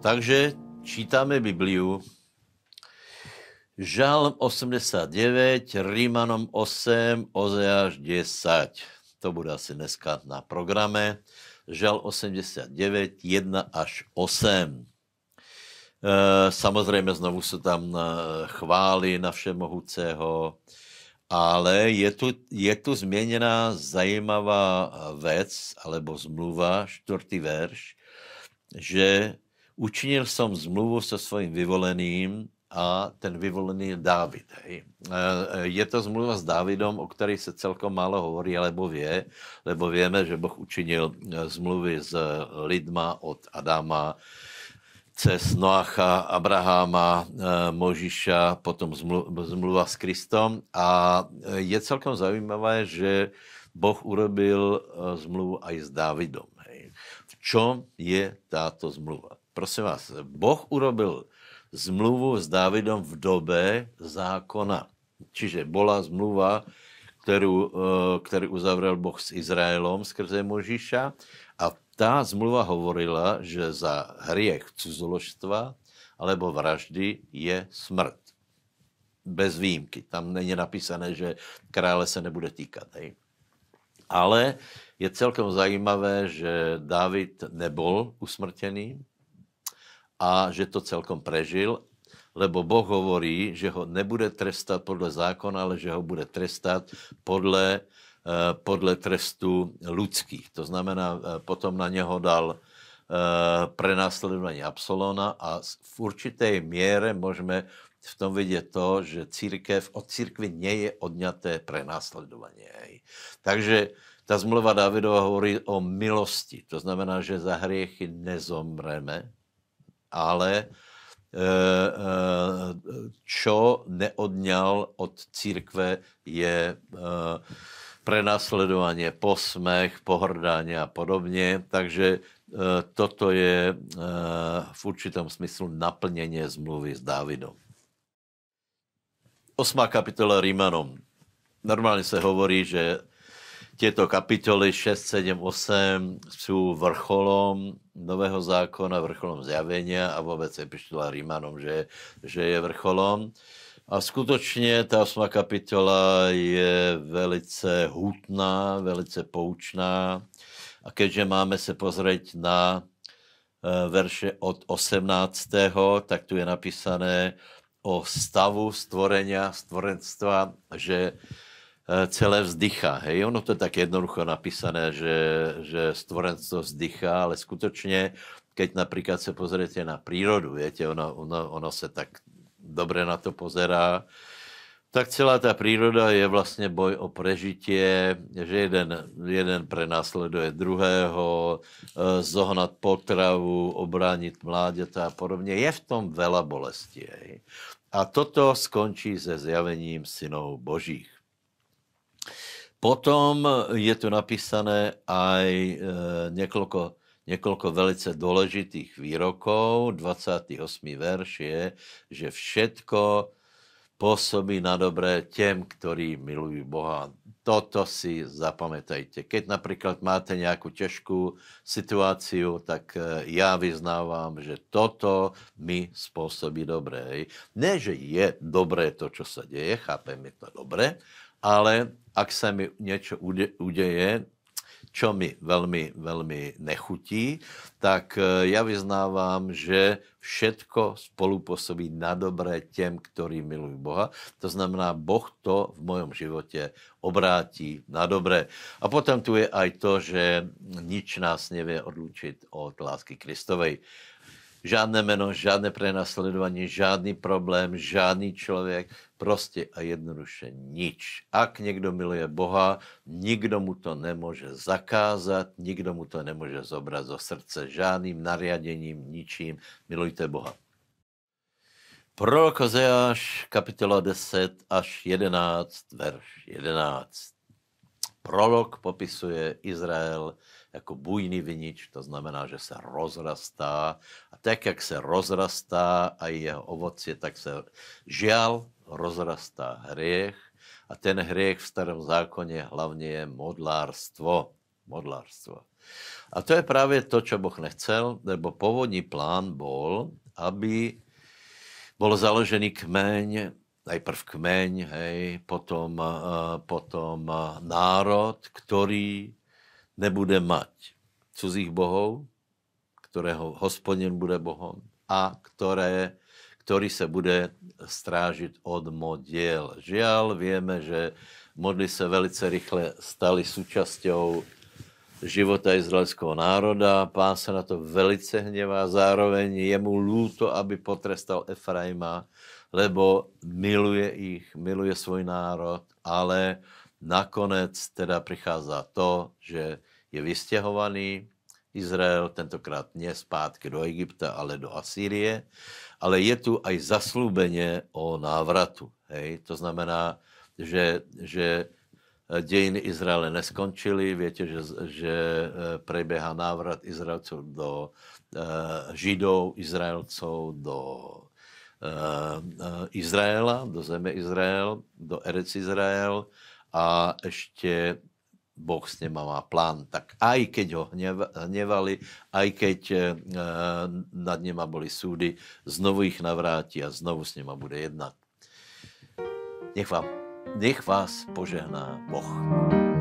Takže čítáme Bibliu. Žalm 89, Rímanom 8, Ozeáš 10. To bude asi dneska na programe. Žal 89, 1 až 8. E, samozřejmě znovu jsou tam e, chvály na všemohoucího, ale je tu, je tu změněná zajímavá věc, alebo zmluva, čtvrtý verš, že učinil jsem zmluvu se svým vyvoleným a ten vyvolený je Dávid. Hej. E, je to zmluva s Dávidom, o které se celkom málo hovorí, alebo vie, lebo víme, že Boh učinil e, zmluvy s lidma od Adama, cez Noacha, Abraháma, Možiša, potom zmluva s Kristom. A je celkom zajímavé, že Boh urobil zmluvu aj s Dávidom. Hej. V čom je táto zmluva? Prosím vás, Boh urobil zmluvu s Dávidom v době zákona. Čiže byla zmluva, kterou, eh, který uzavřel Boh s Izraelom skrze Možíša a ta zmluva hovorila, že za hriech cuzoložstva alebo vraždy je smrt. Bez výjimky. Tam není napísané, že krále se nebude týkat. Hej. Ale je celkem zajímavé, že David nebol usmrtěný, a že to celkom prežil, lebo Boh hovorí, že ho nebude trestat podle zákona, ale že ho bude trestat podle, eh, podle trestu lidských. To znamená, eh, potom na něho dal eh, prenásledování Absolona a v určité míře můžeme v tom vidět to, že církev od církvy nie je odňaté prenásledování. Takže ta zmluva Davidova hovorí o milosti. To znamená, že za hriechy nezomreme, ale eh, eh, čo neodňal od církve je eh, prenasledování, posmech, pohrdání a podobně. Takže toto je v určitom smyslu naplnění zmluvy s Dávidom. Osmá kapitola Rímanom. Normálně se hovorí, že Těto kapitoly 6, 7, 8 jsou vrcholom Nového zákona, vrcholom zjavení a vůbec epištola Rímanom, že, že je vrcholom. A skutečně ta osmá kapitola je velice hutná, velice poučná. A keďže máme se pozrieť na eh, verše od 18., tak tu je napísané o stavu stvorenia, stvorenstva, že celé vzdychá. Hej? Ono to je tak jednoducho napísané, že, že stvorenstvo vzdychá, ale skutečně, keď například se pozriete na přírodu, viete, ono, ono, ono se tak dobře na to pozerá, tak celá ta příroda je vlastně boj o prežitie, že jeden, jeden prenásleduje druhého, eh, zohnat potravu, obránit mláděta a podobně. Je v tom vela bolesti. Hej. A toto skončí se zjavením synov božích. Potom je tu napísané aj e, několiko, několiko velice důležitých výrokov. 28. verš je, že všetko působí na dobré těm, ktorí milují Boha. Toto si zapamätajte. Keď například máte nějakou těžkou situaci, tak e, já vyznávám, že toto mi způsobí dobré. Ne, že je dobré to, co se děje, chápeme to dobré, ale ak se mi něco uděje, čo mi velmi, velmi nechutí, tak eh, já vyznávám, že všetko spolu působí na dobré těm, ktorí milují Boha. To znamená, Boh to v mojom životě obrátí na dobré. A potom tu je aj to, že nič nás nevě odlučit od lásky Kristovej. Žádné jméno, žádné prenasledování, žádný problém, žádný člověk, prostě a jednoduše nič. Ak někdo miluje Boha, nikdo mu to nemůže zakázat, nikdo mu to nemůže zobrat zo srdce žádným nariadením, ničím. Milujte Boha. Prorok Ozeáš, kapitola 10 až 11, verš 11. Prorok popisuje Izrael, jako bujný vinič, to znamená, že se rozrastá tak, jak se rozrastá a jeho ovocie, tak se žial rozrastá hriech a ten hriech v starém zákoně hlavně je modlárstvo. modlárstva. A to je právě to, čo Boh nechcel, lebo původní plán bol, aby bol založený kmeň, najprv kmeň, hej, potom, uh, potom uh, národ, který nebude mať cizích bohov, kterého hospodin bude bohom a které, který se bude strážit od modiel. Žiaľ, víme, že modly se velice rychle staly současťou života izraelského národa. Pán se na to velice hněvá, zároveň je mu lúto, aby potrestal Efraima, lebo miluje ich, miluje svůj národ, ale nakonec teda přichází to, že je vystěhovaný Izrael, tentokrát ne zpátky do Egypta, ale do Asýrie, ale je tu aj zaslúbeně o návratu. Hej? To znamená, že, že dějiny Izraele neskončily. Větě, že, že eh, preběhá návrat Izraelců do uh, Židov, Izraelců do Izraela, do zeme Izrael, do Erec Izrael a ještě Boh s něma má plán. Tak aj keď ho hněvali, aj keď uh, nad něma byly súdy, znovu jich navrátí a znovu s něma bude jednat. Nech vám Nech vás požehná Boh.